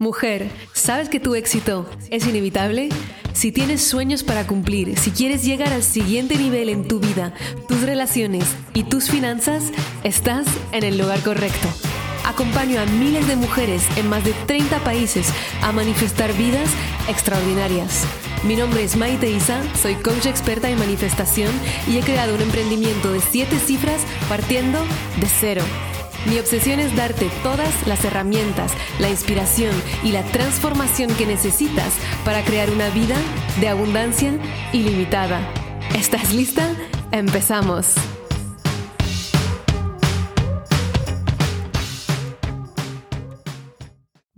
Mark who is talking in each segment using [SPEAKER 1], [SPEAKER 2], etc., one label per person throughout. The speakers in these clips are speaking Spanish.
[SPEAKER 1] Mujer, ¿sabes que tu éxito es inevitable? Si tienes sueños para cumplir, si quieres llegar al siguiente nivel en tu vida, tus relaciones y tus finanzas, estás en el lugar correcto. Acompaño a miles de mujeres en más de 30 países a manifestar vidas extraordinarias. Mi nombre es Maite Isa, soy coach experta en manifestación y he creado un emprendimiento de 7 cifras partiendo de cero. Mi obsesión es darte todas las herramientas, la inspiración y la transformación que necesitas para crear una vida de abundancia ilimitada. ¿Estás lista? Empezamos.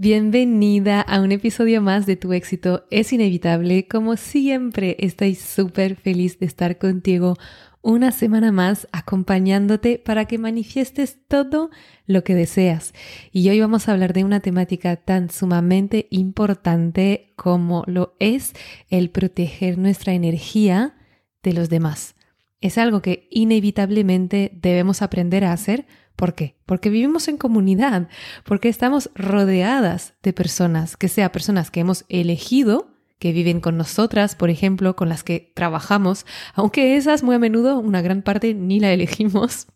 [SPEAKER 1] Bienvenida a un episodio más de Tu éxito es inevitable. Como siempre, estoy súper feliz de estar contigo una semana más acompañándote para que manifiestes todo lo que deseas. Y hoy vamos a hablar de una temática tan sumamente importante como lo es el proteger nuestra energía de los demás. Es algo que inevitablemente debemos aprender a hacer. ¿Por qué? Porque vivimos en comunidad, porque estamos rodeadas de personas, que sea personas que hemos elegido que viven con nosotras, por ejemplo, con las que trabajamos, aunque esas muy a menudo, una gran parte, ni la elegimos.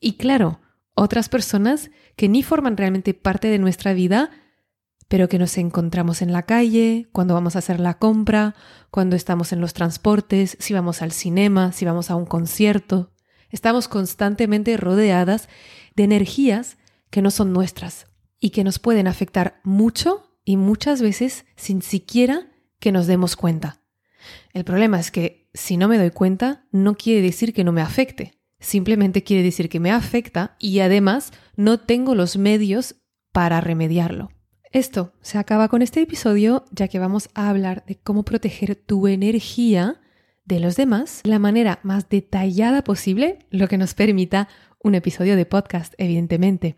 [SPEAKER 1] Y claro, otras personas que ni forman realmente parte de nuestra vida, pero que nos encontramos en la calle, cuando vamos a hacer la compra, cuando estamos en los transportes, si vamos al cinema, si vamos a un concierto. Estamos constantemente rodeadas de energías que no son nuestras y que nos pueden afectar mucho y muchas veces sin siquiera que nos demos cuenta. El problema es que si no me doy cuenta, no quiere decir que no me afecte. Simplemente quiere decir que me afecta y además no tengo los medios para remediarlo. Esto se acaba con este episodio ya que vamos a hablar de cómo proteger tu energía de los demás de la manera más detallada posible, lo que nos permita un episodio de podcast, evidentemente.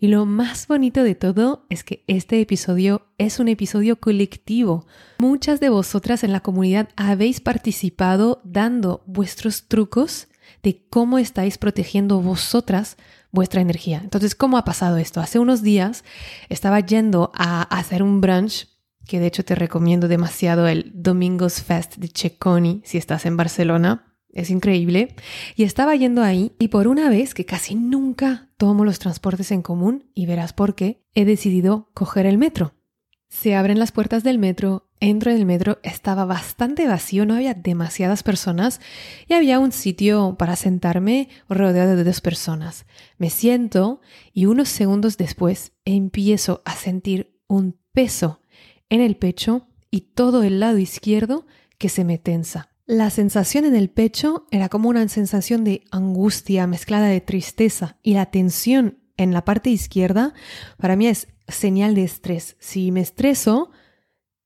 [SPEAKER 1] Y lo más bonito de todo es que este episodio es un episodio colectivo. Muchas de vosotras en la comunidad habéis participado dando vuestros trucos de cómo estáis protegiendo vosotras vuestra energía. Entonces, ¿cómo ha pasado esto? Hace unos días estaba yendo a hacer un brunch que de hecho te recomiendo demasiado el Domingos Fest de Checoni si estás en Barcelona. Es increíble. Y estaba yendo ahí y por una vez que casi nunca tomo los transportes en común, y verás por qué, he decidido coger el metro. Se abren las puertas del metro, entro en el metro, estaba bastante vacío, no había demasiadas personas y había un sitio para sentarme rodeado de dos personas. Me siento y unos segundos después empiezo a sentir un peso en el pecho y todo el lado izquierdo que se me tensa. La sensación en el pecho era como una sensación de angustia mezclada de tristeza y la tensión en la parte izquierda para mí es señal de estrés. Si me estreso,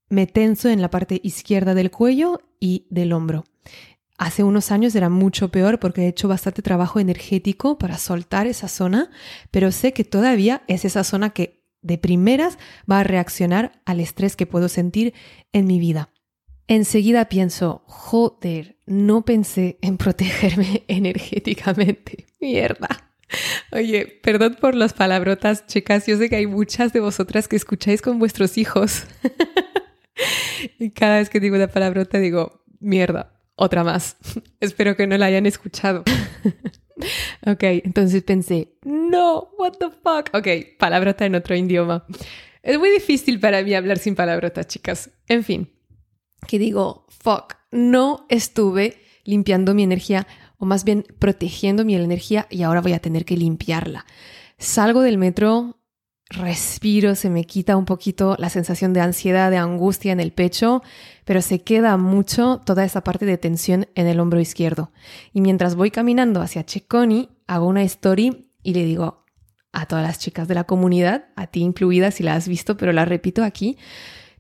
[SPEAKER 1] me tenso en la parte izquierda del cuello y del hombro. Hace unos años era mucho peor porque he hecho bastante trabajo energético para soltar esa zona, pero sé que todavía es esa zona que de primeras va a reaccionar al estrés que puedo sentir en mi vida. Enseguida pienso, joder, no pensé en protegerme energéticamente. Mierda. Oye, perdón por las palabrotas, chicas. Yo sé que hay muchas de vosotras que escucháis con vuestros hijos. y cada vez que digo una palabrota digo, mierda, otra más. Espero que no la hayan escuchado. Ok, entonces pensé, no, what the fuck. Ok, palabrota en otro idioma. Es muy difícil para mí hablar sin palabrotas, chicas. En fin, que digo, fuck, no estuve limpiando mi energía o más bien protegiendo mi energía y ahora voy a tener que limpiarla. Salgo del metro, respiro, se me quita un poquito la sensación de ansiedad, de angustia en el pecho, pero se queda mucho toda esa parte de tensión en el hombro izquierdo. Y mientras voy caminando hacia Checoni, hago una story y le digo a todas las chicas de la comunidad, a ti incluida si la has visto, pero la repito aquí,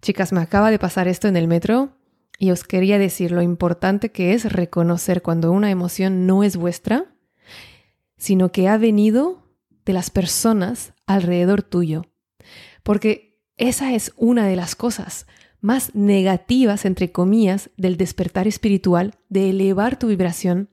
[SPEAKER 1] chicas, me acaba de pasar esto en el metro, y os quería decir lo importante que es reconocer cuando una emoción no es vuestra, sino que ha venido de las personas alrededor tuyo. Porque esa es una de las cosas más negativas, entre comillas, del despertar espiritual, de elevar tu vibración,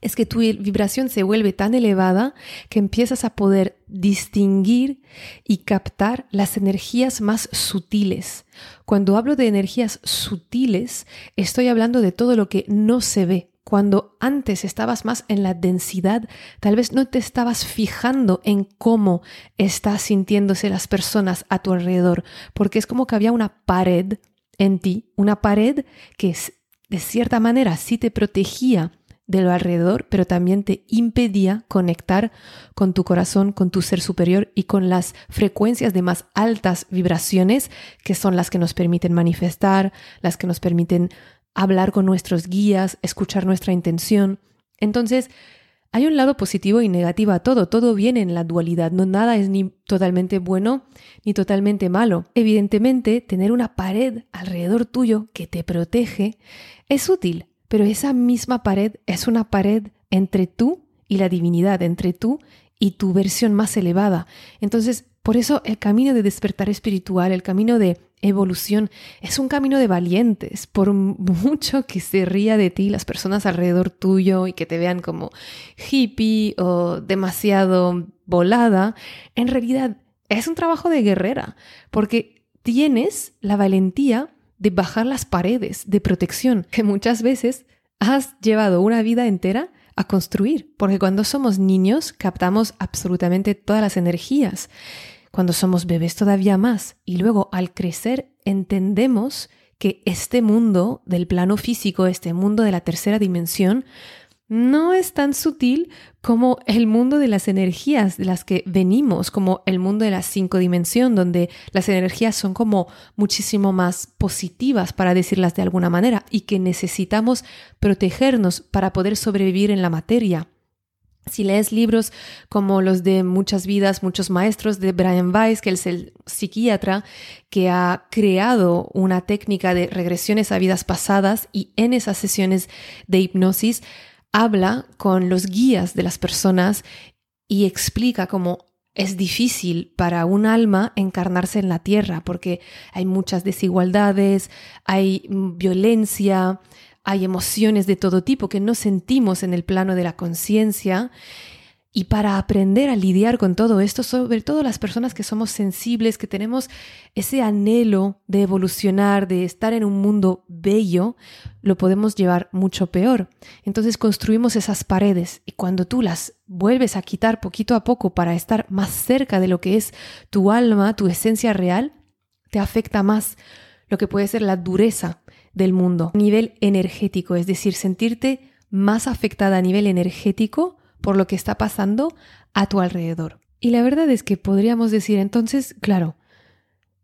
[SPEAKER 1] es que tu vibración se vuelve tan elevada que empiezas a poder distinguir y captar las energías más sutiles. Cuando hablo de energías sutiles, estoy hablando de todo lo que no se ve. Cuando antes estabas más en la densidad, tal vez no te estabas fijando en cómo están sintiéndose las personas a tu alrededor, porque es como que había una pared en ti, una pared que de cierta manera sí te protegía de lo alrededor, pero también te impedía conectar con tu corazón, con tu ser superior y con las frecuencias de más altas vibraciones que son las que nos permiten manifestar, las que nos permiten hablar con nuestros guías, escuchar nuestra intención. Entonces, hay un lado positivo y negativo a todo, todo viene en la dualidad, no nada es ni totalmente bueno ni totalmente malo. Evidentemente, tener una pared alrededor tuyo que te protege es útil, pero esa misma pared es una pared entre tú y la divinidad, entre tú y tu versión más elevada. Entonces, por eso el camino de despertar espiritual, el camino de evolución, es un camino de valientes. Por mucho que se ría de ti las personas alrededor tuyo y que te vean como hippie o demasiado volada, en realidad es un trabajo de guerrera, porque tienes la valentía de bajar las paredes de protección que muchas veces has llevado una vida entera a construir, porque cuando somos niños captamos absolutamente todas las energías, cuando somos bebés todavía más, y luego al crecer entendemos que este mundo del plano físico, este mundo de la tercera dimensión, no es tan sutil como el mundo de las energías de las que venimos, como el mundo de la cinco dimensión, donde las energías son como muchísimo más positivas, para decirlas de alguna manera, y que necesitamos protegernos para poder sobrevivir en la materia. Si lees libros como los de Muchas vidas, muchos maestros de Brian Weiss, que es el psiquiatra que ha creado una técnica de regresiones a vidas pasadas y en esas sesiones de hipnosis habla con los guías de las personas y explica cómo es difícil para un alma encarnarse en la tierra porque hay muchas desigualdades, hay violencia, hay emociones de todo tipo que no sentimos en el plano de la conciencia y para aprender a lidiar con todo esto, sobre todo las personas que somos sensibles, que tenemos ese anhelo de evolucionar, de estar en un mundo bello, lo podemos llevar mucho peor. Entonces construimos esas paredes y cuando tú las vuelves a quitar poquito a poco para estar más cerca de lo que es tu alma, tu esencia real, te afecta más lo que puede ser la dureza del mundo a nivel energético, es decir, sentirte más afectada a nivel energético por lo que está pasando a tu alrededor. Y la verdad es que podríamos decir entonces, claro,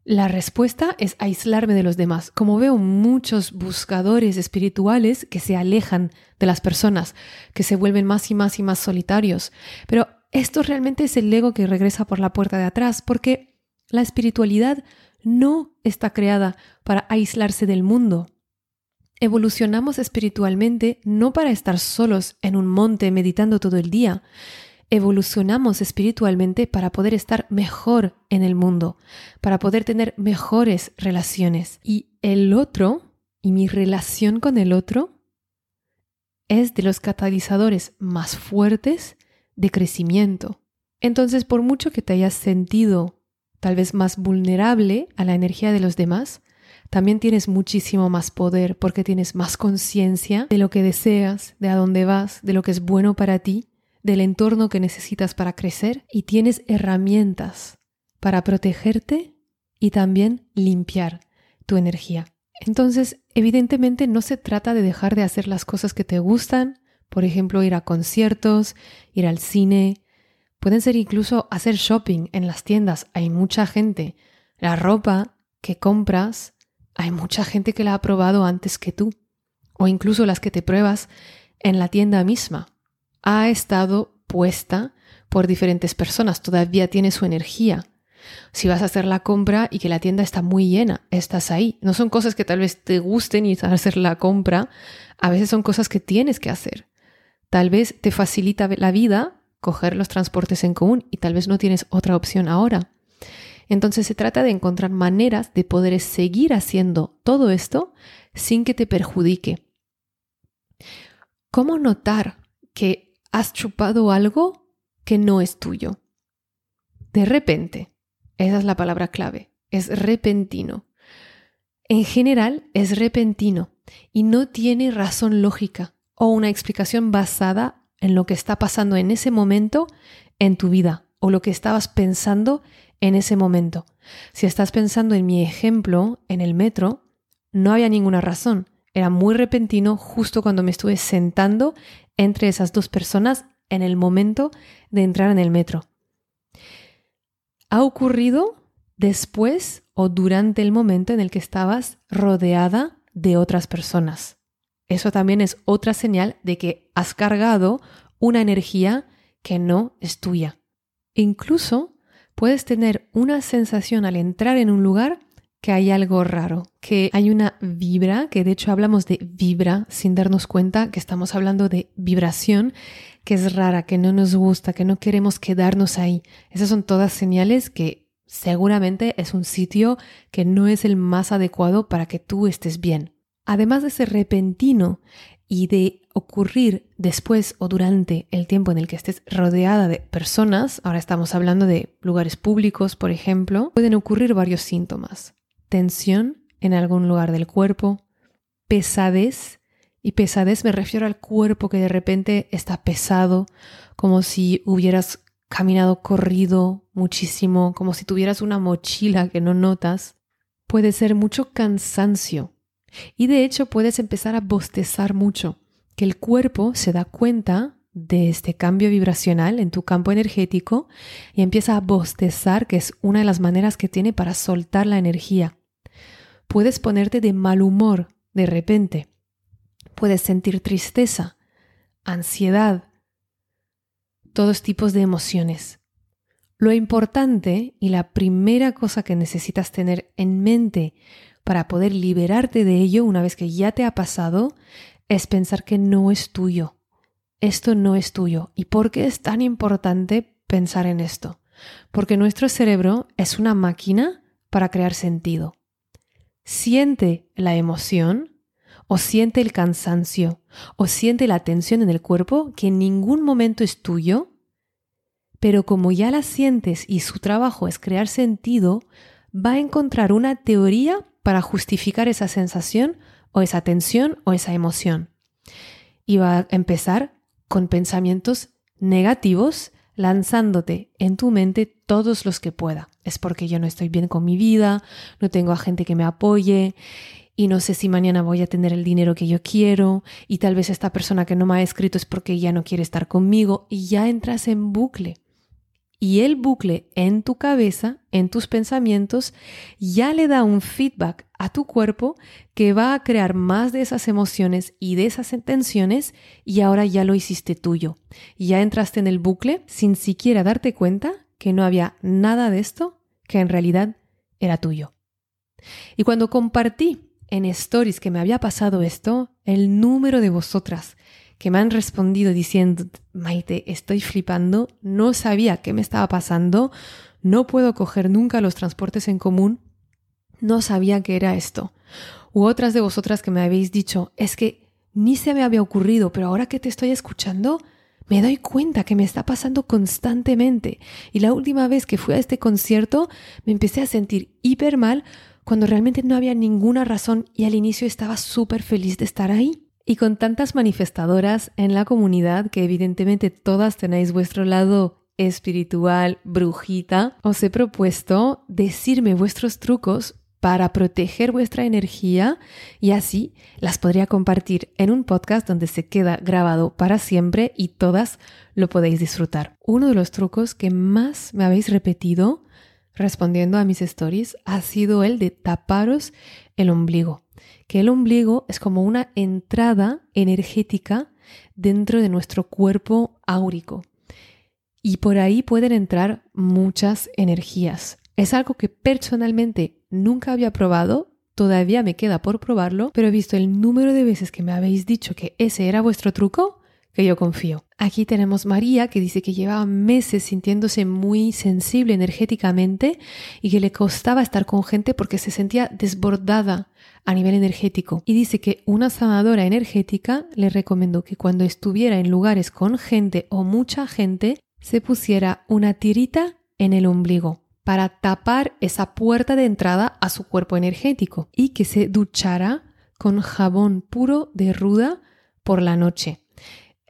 [SPEAKER 1] la respuesta es aislarme de los demás. Como veo muchos buscadores espirituales que se alejan de las personas, que se vuelven más y más y más solitarios. Pero esto realmente es el ego que regresa por la puerta de atrás, porque la espiritualidad no está creada para aislarse del mundo. Evolucionamos espiritualmente no para estar solos en un monte meditando todo el día. Evolucionamos espiritualmente para poder estar mejor en el mundo, para poder tener mejores relaciones. Y el otro, y mi relación con el otro, es de los catalizadores más fuertes de crecimiento. Entonces, por mucho que te hayas sentido tal vez más vulnerable a la energía de los demás, también tienes muchísimo más poder porque tienes más conciencia de lo que deseas, de a dónde vas, de lo que es bueno para ti, del entorno que necesitas para crecer y tienes herramientas para protegerte y también limpiar tu energía. Entonces, evidentemente no se trata de dejar de hacer las cosas que te gustan, por ejemplo, ir a conciertos, ir al cine, pueden ser incluso hacer shopping en las tiendas, hay mucha gente. La ropa que compras hay mucha gente que la ha probado antes que tú, o incluso las que te pruebas en la tienda misma. Ha estado puesta por diferentes personas, todavía tiene su energía. Si vas a hacer la compra y que la tienda está muy llena, estás ahí. No son cosas que tal vez te gusten y hacer la compra, a veces son cosas que tienes que hacer. Tal vez te facilita la vida coger los transportes en común y tal vez no tienes otra opción ahora. Entonces se trata de encontrar maneras de poder seguir haciendo todo esto sin que te perjudique. ¿Cómo notar que has chupado algo que no es tuyo. De repente, esa es la palabra clave, es repentino. En general es repentino y no tiene razón lógica o una explicación basada en lo que está pasando en ese momento en tu vida o lo que estabas pensando en ese momento. Si estás pensando en mi ejemplo en el metro, no había ninguna razón. Era muy repentino justo cuando me estuve sentando entre esas dos personas en el momento de entrar en el metro. Ha ocurrido después o durante el momento en el que estabas rodeada de otras personas. Eso también es otra señal de que has cargado una energía que no es tuya. Incluso puedes tener una sensación al entrar en un lugar que hay algo raro, que hay una vibra, que de hecho hablamos de vibra sin darnos cuenta que estamos hablando de vibración, que es rara, que no nos gusta, que no queremos quedarnos ahí. Esas son todas señales que seguramente es un sitio que no es el más adecuado para que tú estés bien. Además de ser repentino y de ocurrir después o durante el tiempo en el que estés rodeada de personas, ahora estamos hablando de lugares públicos, por ejemplo, pueden ocurrir varios síntomas tensión en algún lugar del cuerpo, pesadez, y pesadez me refiero al cuerpo que de repente está pesado, como si hubieras caminado corrido muchísimo, como si tuvieras una mochila que no notas. Puede ser mucho cansancio. Y de hecho puedes empezar a bostezar mucho, que el cuerpo se da cuenta de este cambio vibracional en tu campo energético y empieza a bostezar, que es una de las maneras que tiene para soltar la energía. Puedes ponerte de mal humor de repente. Puedes sentir tristeza, ansiedad, todos tipos de emociones. Lo importante y la primera cosa que necesitas tener en mente para poder liberarte de ello una vez que ya te ha pasado es pensar que no es tuyo. Esto no es tuyo. ¿Y por qué es tan importante pensar en esto? Porque nuestro cerebro es una máquina para crear sentido siente la emoción o siente el cansancio o siente la tensión en el cuerpo que en ningún momento es tuyo, pero como ya la sientes y su trabajo es crear sentido, va a encontrar una teoría para justificar esa sensación o esa tensión o esa emoción. Y va a empezar con pensamientos negativos lanzándote en tu mente todos los que pueda. Es porque yo no estoy bien con mi vida, no tengo a gente que me apoye y no sé si mañana voy a tener el dinero que yo quiero y tal vez esta persona que no me ha escrito es porque ya no quiere estar conmigo y ya entras en bucle y el bucle en tu cabeza, en tus pensamientos, ya le da un feedback a tu cuerpo que va a crear más de esas emociones y de esas intenciones y ahora ya lo hiciste tuyo. Ya entraste en el bucle sin siquiera darte cuenta que no había nada de esto que en realidad era tuyo. Y cuando compartí en stories que me había pasado esto, el número de vosotras que me han respondido diciendo, Maite, estoy flipando, no sabía qué me estaba pasando, no puedo coger nunca los transportes en común, no sabía qué era esto. U otras de vosotras que me habéis dicho, es que ni se me había ocurrido, pero ahora que te estoy escuchando, me doy cuenta que me está pasando constantemente. Y la última vez que fui a este concierto, me empecé a sentir hiper mal cuando realmente no había ninguna razón y al inicio estaba súper feliz de estar ahí. Y con tantas manifestadoras en la comunidad, que evidentemente todas tenéis vuestro lado espiritual, brujita, os he propuesto decirme vuestros trucos para proteger vuestra energía y así las podría compartir en un podcast donde se queda grabado para siempre y todas lo podéis disfrutar. Uno de los trucos que más me habéis repetido respondiendo a mis stories ha sido el de taparos el ombligo que el ombligo es como una entrada energética dentro de nuestro cuerpo áurico. Y por ahí pueden entrar muchas energías. Es algo que personalmente nunca había probado, todavía me queda por probarlo, pero he visto el número de veces que me habéis dicho que ese era vuestro truco, que yo confío. Aquí tenemos María que dice que llevaba meses sintiéndose muy sensible energéticamente y que le costaba estar con gente porque se sentía desbordada a nivel energético. Y dice que una sanadora energética le recomendó que cuando estuviera en lugares con gente o mucha gente, se pusiera una tirita en el ombligo para tapar esa puerta de entrada a su cuerpo energético y que se duchara con jabón puro de ruda por la noche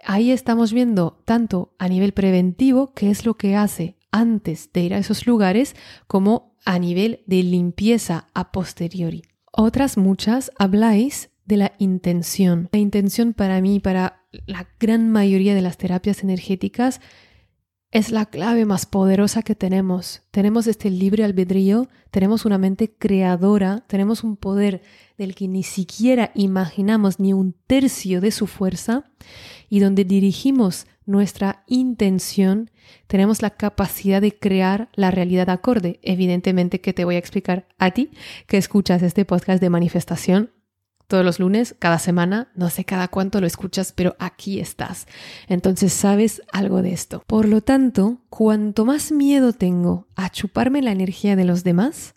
[SPEAKER 1] ahí estamos viendo tanto a nivel preventivo qué es lo que hace antes de ir a esos lugares como a nivel de limpieza a posteriori. Otras muchas habláis de la intención. La intención para mí, para la gran mayoría de las terapias energéticas, es la clave más poderosa que tenemos. Tenemos este libre albedrío, tenemos una mente creadora, tenemos un poder del que ni siquiera imaginamos ni un tercio de su fuerza y donde dirigimos nuestra intención, tenemos la capacidad de crear la realidad acorde. Evidentemente que te voy a explicar a ti que escuchas este podcast de manifestación todos los lunes, cada semana, no sé cada cuánto lo escuchas, pero aquí estás. Entonces sabes algo de esto. Por lo tanto, cuanto más miedo tengo a chuparme la energía de los demás,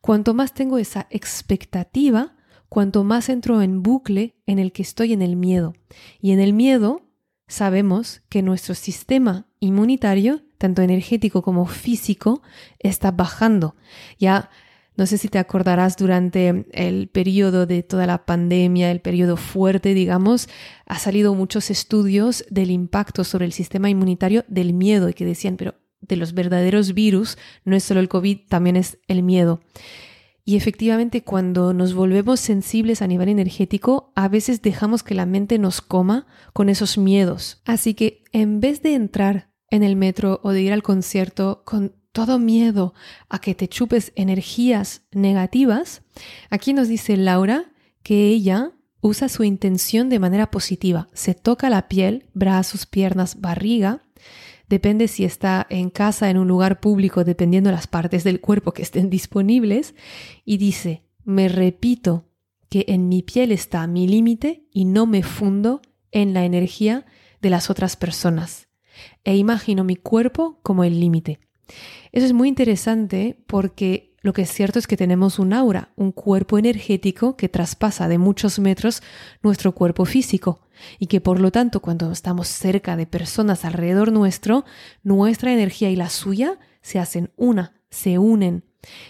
[SPEAKER 1] cuanto más tengo esa expectativa, cuanto más entro en bucle en el que estoy en el miedo. Y en el miedo sabemos que nuestro sistema inmunitario, tanto energético como físico, está bajando. Ya no sé si te acordarás durante el periodo de toda la pandemia, el periodo fuerte, digamos, ha salido muchos estudios del impacto sobre el sistema inmunitario del miedo y que decían, pero de los verdaderos virus no es solo el COVID, también es el miedo. Y efectivamente, cuando nos volvemos sensibles a nivel energético, a veces dejamos que la mente nos coma con esos miedos. Así que en vez de entrar en el metro o de ir al concierto con todo miedo a que te chupes energías negativas, aquí nos dice Laura que ella usa su intención de manera positiva. Se toca la piel, brazos, piernas, barriga. Depende si está en casa, en un lugar público, dependiendo de las partes del cuerpo que estén disponibles. Y dice, me repito que en mi piel está mi límite y no me fundo en la energía de las otras personas. E imagino mi cuerpo como el límite. Eso es muy interesante porque lo que es cierto es que tenemos un aura, un cuerpo energético que traspasa de muchos metros nuestro cuerpo físico y que por lo tanto cuando estamos cerca de personas alrededor nuestro, nuestra energía y la suya se hacen una, se unen.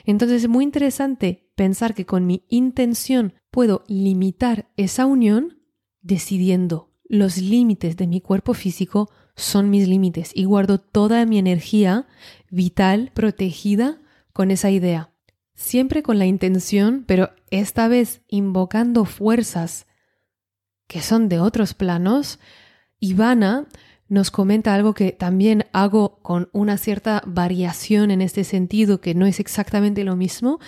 [SPEAKER 1] Entonces es muy interesante pensar que con mi intención puedo limitar esa unión decidiendo los límites de mi cuerpo físico son mis límites y guardo toda mi energía vital protegida con esa idea. Siempre con la intención, pero esta vez invocando fuerzas que son de otros planos, Ivana nos comenta algo que también hago con una cierta variación en este sentido, que no es exactamente lo mismo,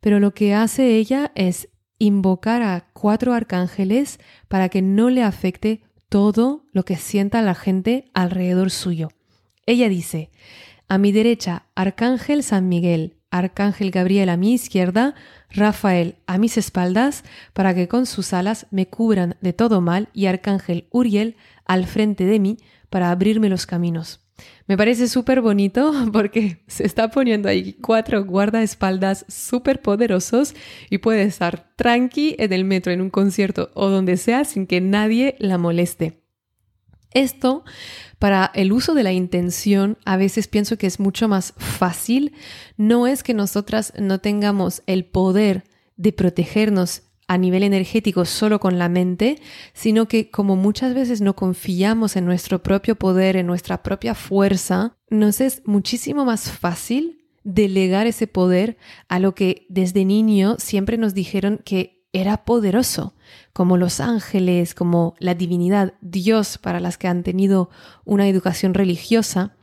[SPEAKER 1] pero lo que hace ella es invocar a cuatro arcángeles para que no le afecte todo lo que sienta la gente alrededor suyo. Ella dice, a mi derecha, Arcángel San Miguel, Arcángel Gabriel a mi izquierda, Rafael a mis espaldas, para que con sus alas me cubran de todo mal, y Arcángel Uriel al frente de mí, para abrirme los caminos. Me parece súper bonito porque se está poniendo ahí cuatro guardaespaldas súper poderosos y puede estar tranqui en el metro, en un concierto o donde sea sin que nadie la moleste. Esto, para el uso de la intención, a veces pienso que es mucho más fácil. No es que nosotras no tengamos el poder de protegernos a nivel energético solo con la mente, sino que como muchas veces no confiamos en nuestro propio poder, en nuestra propia fuerza, nos es muchísimo más fácil delegar ese poder a lo que desde niño siempre nos dijeron que era poderoso, como los ángeles, como la divinidad, Dios para las que han tenido una educación religiosa.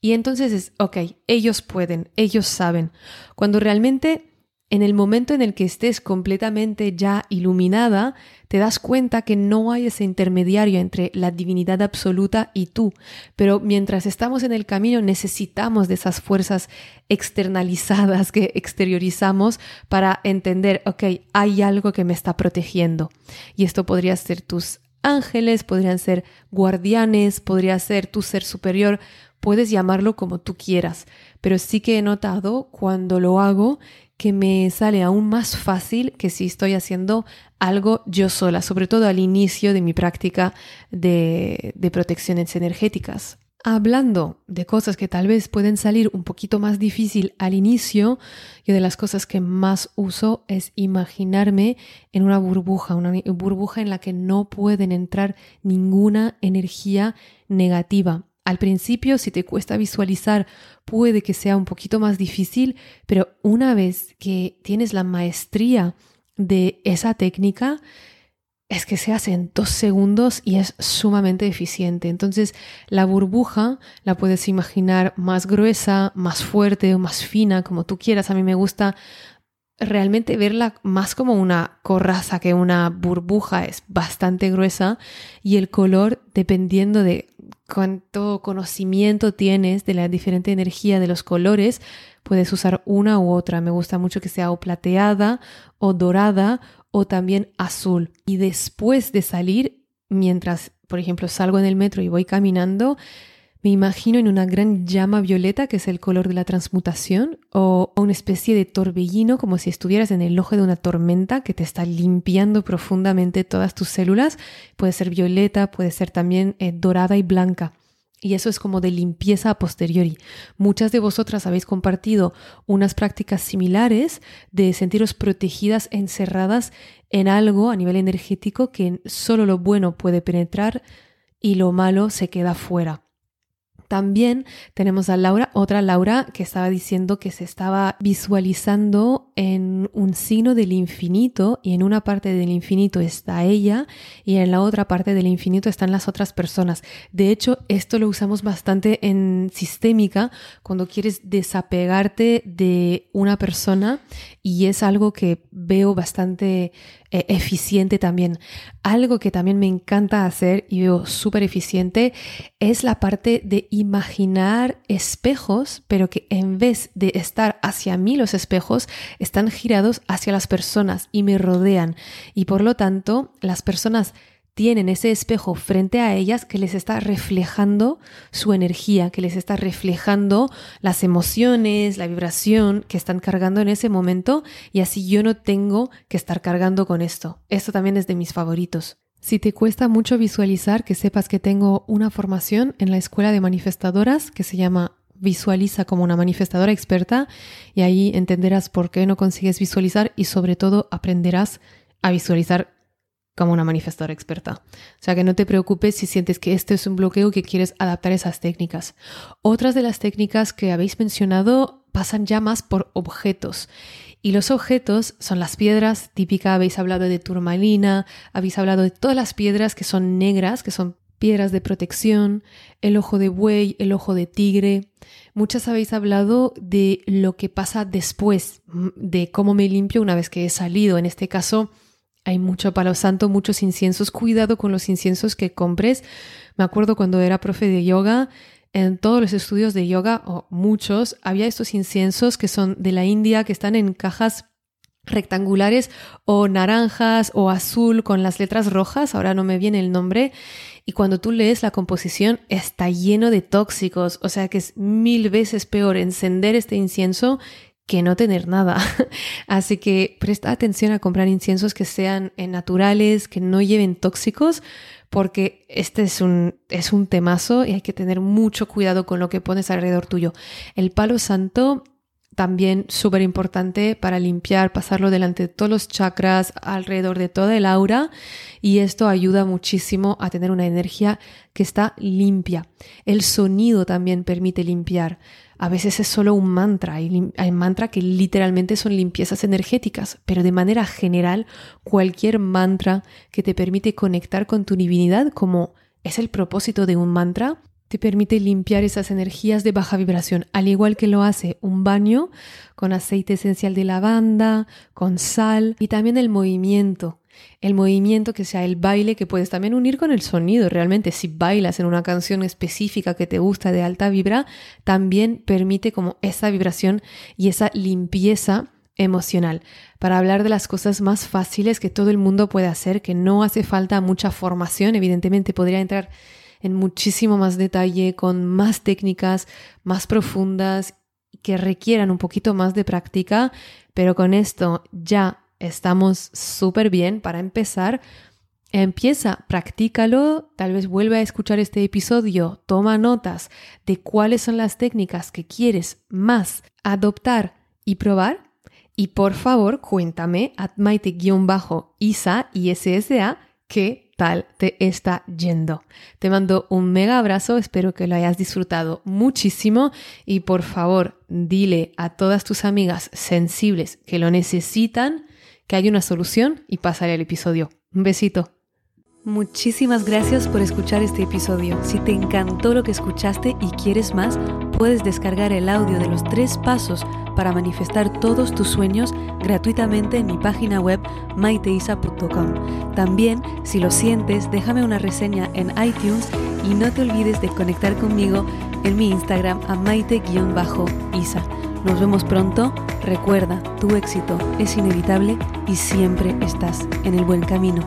[SPEAKER 1] Y entonces es, ok, ellos pueden, ellos saben, cuando realmente en el momento en el que estés completamente ya iluminada, te das cuenta que no hay ese intermediario entre la divinidad absoluta y tú. Pero mientras estamos en el camino necesitamos de esas fuerzas externalizadas que exteriorizamos para entender, ok, hay algo que me está protegiendo. Y esto podría ser tus ángeles, podrían ser guardianes, podría ser tu ser superior, puedes llamarlo como tú quieras, pero sí que he notado cuando lo hago que me sale aún más fácil que si estoy haciendo algo yo sola, sobre todo al inicio de mi práctica de, de protecciones energéticas. Hablando de cosas que tal vez pueden salir un poquito más difícil al inicio, yo de las cosas que más uso es imaginarme en una burbuja, una burbuja en la que no pueden entrar ninguna energía negativa. Al principio, si te cuesta visualizar, puede que sea un poquito más difícil, pero una vez que tienes la maestría de esa técnica, es que se hace en dos segundos y es sumamente eficiente. Entonces, la burbuja la puedes imaginar más gruesa, más fuerte o más fina, como tú quieras. A mí me gusta realmente verla más como una coraza que una burbuja. Es bastante gruesa y el color, dependiendo de cuánto conocimiento tienes de la diferente energía de los colores, puedes usar una u otra. Me gusta mucho que sea o plateada o dorada o también azul. Y después de salir, mientras, por ejemplo, salgo en el metro y voy caminando, me imagino en una gran llama violeta, que es el color de la transmutación, o una especie de torbellino, como si estuvieras en el ojo de una tormenta que te está limpiando profundamente todas tus células. Puede ser violeta, puede ser también eh, dorada y blanca. Y eso es como de limpieza a posteriori. Muchas de vosotras habéis compartido unas prácticas similares de sentiros protegidas, encerradas en algo a nivel energético que solo lo bueno puede penetrar y lo malo se queda fuera. También tenemos a Laura, otra Laura que estaba diciendo que se estaba visualizando en un signo del infinito y en una parte del infinito está ella y en la otra parte del infinito están las otras personas. De hecho, esto lo usamos bastante en sistémica cuando quieres desapegarte de una persona y es algo que veo bastante eh, eficiente también. Algo que también me encanta hacer y veo súper eficiente es la parte de imaginar espejos, pero que en vez de estar hacia mí los espejos, están girados hacia las personas y me rodean. Y por lo tanto, las personas tienen ese espejo frente a ellas que les está reflejando su energía, que les está reflejando las emociones, la vibración que están cargando en ese momento y así yo no tengo que estar cargando con esto. Esto también es de mis favoritos. Si te cuesta mucho visualizar, que sepas que tengo una formación en la escuela de manifestadoras que se llama Visualiza como una manifestadora experta y ahí entenderás por qué no consigues visualizar y sobre todo aprenderás a visualizar como una manifestadora experta. O sea que no te preocupes si sientes que este es un bloqueo que quieres adaptar esas técnicas. Otras de las técnicas que habéis mencionado pasan ya más por objetos. Y los objetos son las piedras, típica, habéis hablado de turmalina, habéis hablado de todas las piedras que son negras, que son piedras de protección, el ojo de buey, el ojo de tigre. Muchas habéis hablado de lo que pasa después, de cómo me limpio una vez que he salido. En este caso, hay mucho palo santo, muchos inciensos. Cuidado con los inciensos que compres. Me acuerdo cuando era profe de yoga, en todos los estudios de yoga, o muchos, había estos inciensos que son de la India, que están en cajas rectangulares o naranjas o azul con las letras rojas, ahora no me viene el nombre, y cuando tú lees la composición está lleno de tóxicos, o sea que es mil veces peor encender este incienso que no tener nada. Así que presta atención a comprar inciensos que sean eh, naturales, que no lleven tóxicos, porque este es un, es un temazo y hay que tener mucho cuidado con lo que pones alrededor tuyo. El palo santo también súper importante para limpiar, pasarlo delante de todos los chakras, alrededor de toda el aura y esto ayuda muchísimo a tener una energía que está limpia. El sonido también permite limpiar. A veces es solo un mantra, hay, hay mantra que literalmente son limpiezas energéticas, pero de manera general cualquier mantra que te permite conectar con tu divinidad como es el propósito de un mantra, te permite limpiar esas energías de baja vibración, al igual que lo hace un baño con aceite esencial de lavanda, con sal y también el movimiento. El movimiento que sea el baile que puedes también unir con el sonido. Realmente si bailas en una canción específica que te gusta de alta vibra, también permite como esa vibración y esa limpieza emocional, para hablar de las cosas más fáciles que todo el mundo puede hacer, que no hace falta mucha formación, evidentemente podría entrar en muchísimo más detalle, con más técnicas más profundas que requieran un poquito más de práctica, pero con esto ya estamos súper bien para empezar. Empieza, practícalo, tal vez vuelve a escuchar este episodio, toma notas de cuáles son las técnicas que quieres más adoptar y probar y por favor, cuéntame a maite-isa y qué tal te está yendo. Te mando un mega abrazo, espero que lo hayas disfrutado muchísimo y por favor, dile a todas tus amigas sensibles que lo necesitan que hay una solución y pásale al episodio. Un besito. Muchísimas gracias por escuchar este episodio. Si te encantó lo que escuchaste y quieres más, puedes descargar el audio de los tres pasos para manifestar todos tus sueños gratuitamente en mi página web maiteisa.com. También, si lo sientes, déjame una reseña en iTunes y no te olvides de conectar conmigo en mi Instagram a maite-isa. Nos vemos pronto. Recuerda, tu éxito es inevitable y siempre estás en el buen camino.